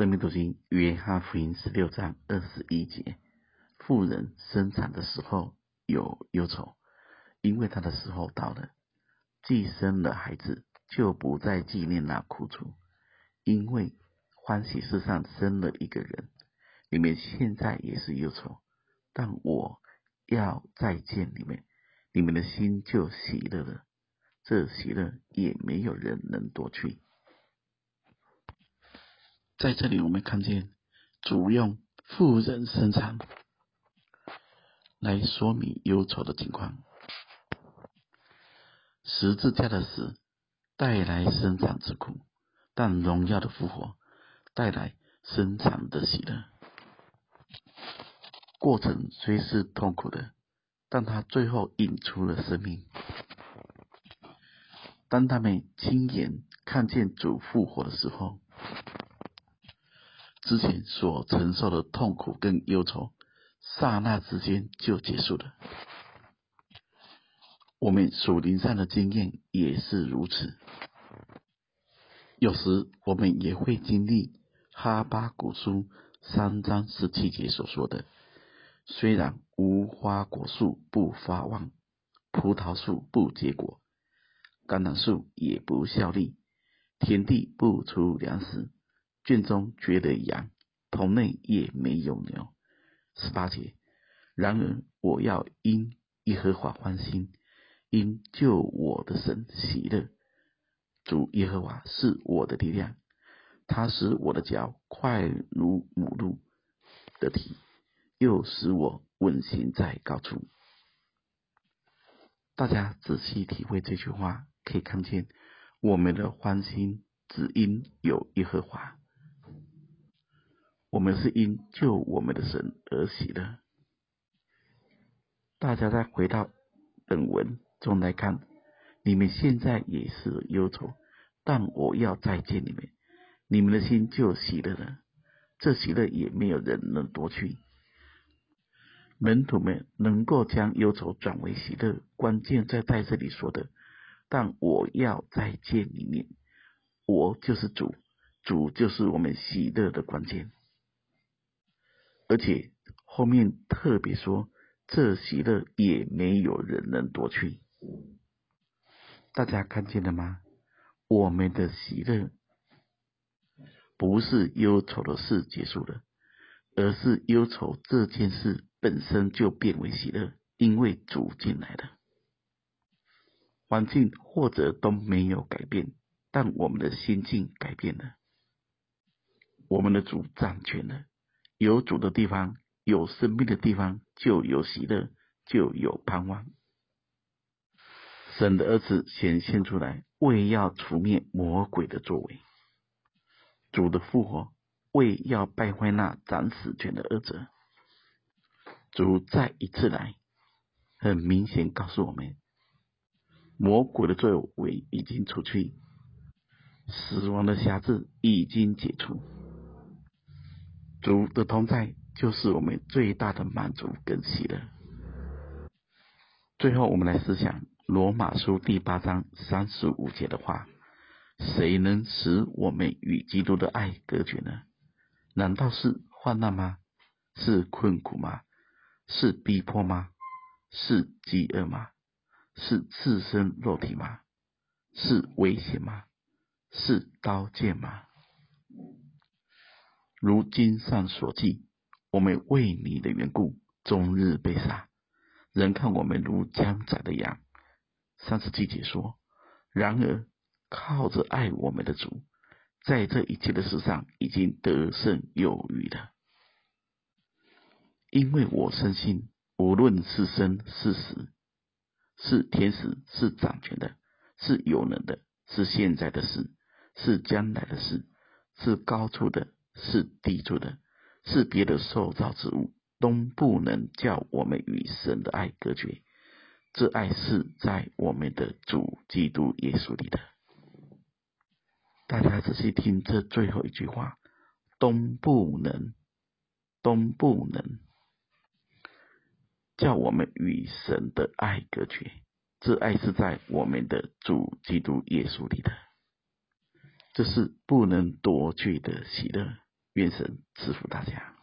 生命读经约翰福音十六章二十一节：妇人生产的时候有忧愁，因为她的时候到了。既生了孩子，就不再纪念那苦楚，因为欢喜世上生了一个人。你们现在也是忧愁，但我要再见你们，你们的心就喜乐了。这喜乐也没有人能夺去。在这里，我们看见主用妇人生产来说明忧愁的情况。十字架的死带来生产之苦，但荣耀的复活带来生产的喜乐。过程虽是痛苦的，但他最后引出了生命。当他们亲眼看见主复活的时候，之前所承受的痛苦跟忧愁，刹那之间就结束了。我们属灵上的经验也是如此。有时我们也会经历哈巴古书三章十七节所说的。虽然无花果树不发旺，葡萄树不结果，橄榄树也不效力，田地不出粮食，圈中绝了羊，棚内也没有牛。十八节，然而我要因耶和华欢心，因救我的神喜乐。主耶和华是我的力量，他使我的脚快如母鹿的蹄。又使我稳行在高处。大家仔细体会这句话，可以看见我们的欢心只因有耶和华，我们是因救我们的神而喜乐。大家再回到本文中来看，你们现在也是忧愁，但我要再见你们，你们的心就喜乐了。这喜乐也没有人能夺去。门徒们能够将忧愁转为喜乐，关键在在这里说的。但我要再见你们，我就是主，主就是我们喜乐的关键。而且后面特别说，这喜乐也没有人能夺去。大家看见了吗？我们的喜乐不是忧愁的事结束了，而是忧愁这件事。本身就变为喜乐，因为主进来了。环境或者都没有改变，但我们的心境改变了。我们的主掌权了，有主的地方，有生命的地方，就有喜乐，就有盼望。神的儿子显现出来，为要除灭魔鬼的作为；主的复活，为要败坏那掌死权的恶者。主再一次来，很明显告诉我们，魔鬼的作为已经除去，死亡的辖制已经解除。主的同在就是我们最大的满足跟喜乐。最后，我们来思想罗马书第八章三十五节的话：谁能使我们与基督的爱隔绝呢？难道是患难吗？是困苦吗？是逼迫吗？是饥饿吗？是赤身肉体吗？是危险吗？是刀剑吗？如经上所记，我们为你的缘故，终日被杀，人看我们如将宰的羊。三十七节说：然而靠着爱我们的主，在这一切的事上已经得胜有余了。因为我深信，无论是生是死，是天使，是掌权的，是有能的，是现在的事，是将来的事，是高处的，是地主的，是别的受造之物，都不能叫我们与神的爱隔绝。这爱是在我们的主基督耶稣里的。大家仔细听这最后一句话，都不能，都不能。叫我们与神的爱隔绝，这爱是在我们的主基督耶稣里的，这是不能夺去的喜乐。愿神赐福大家。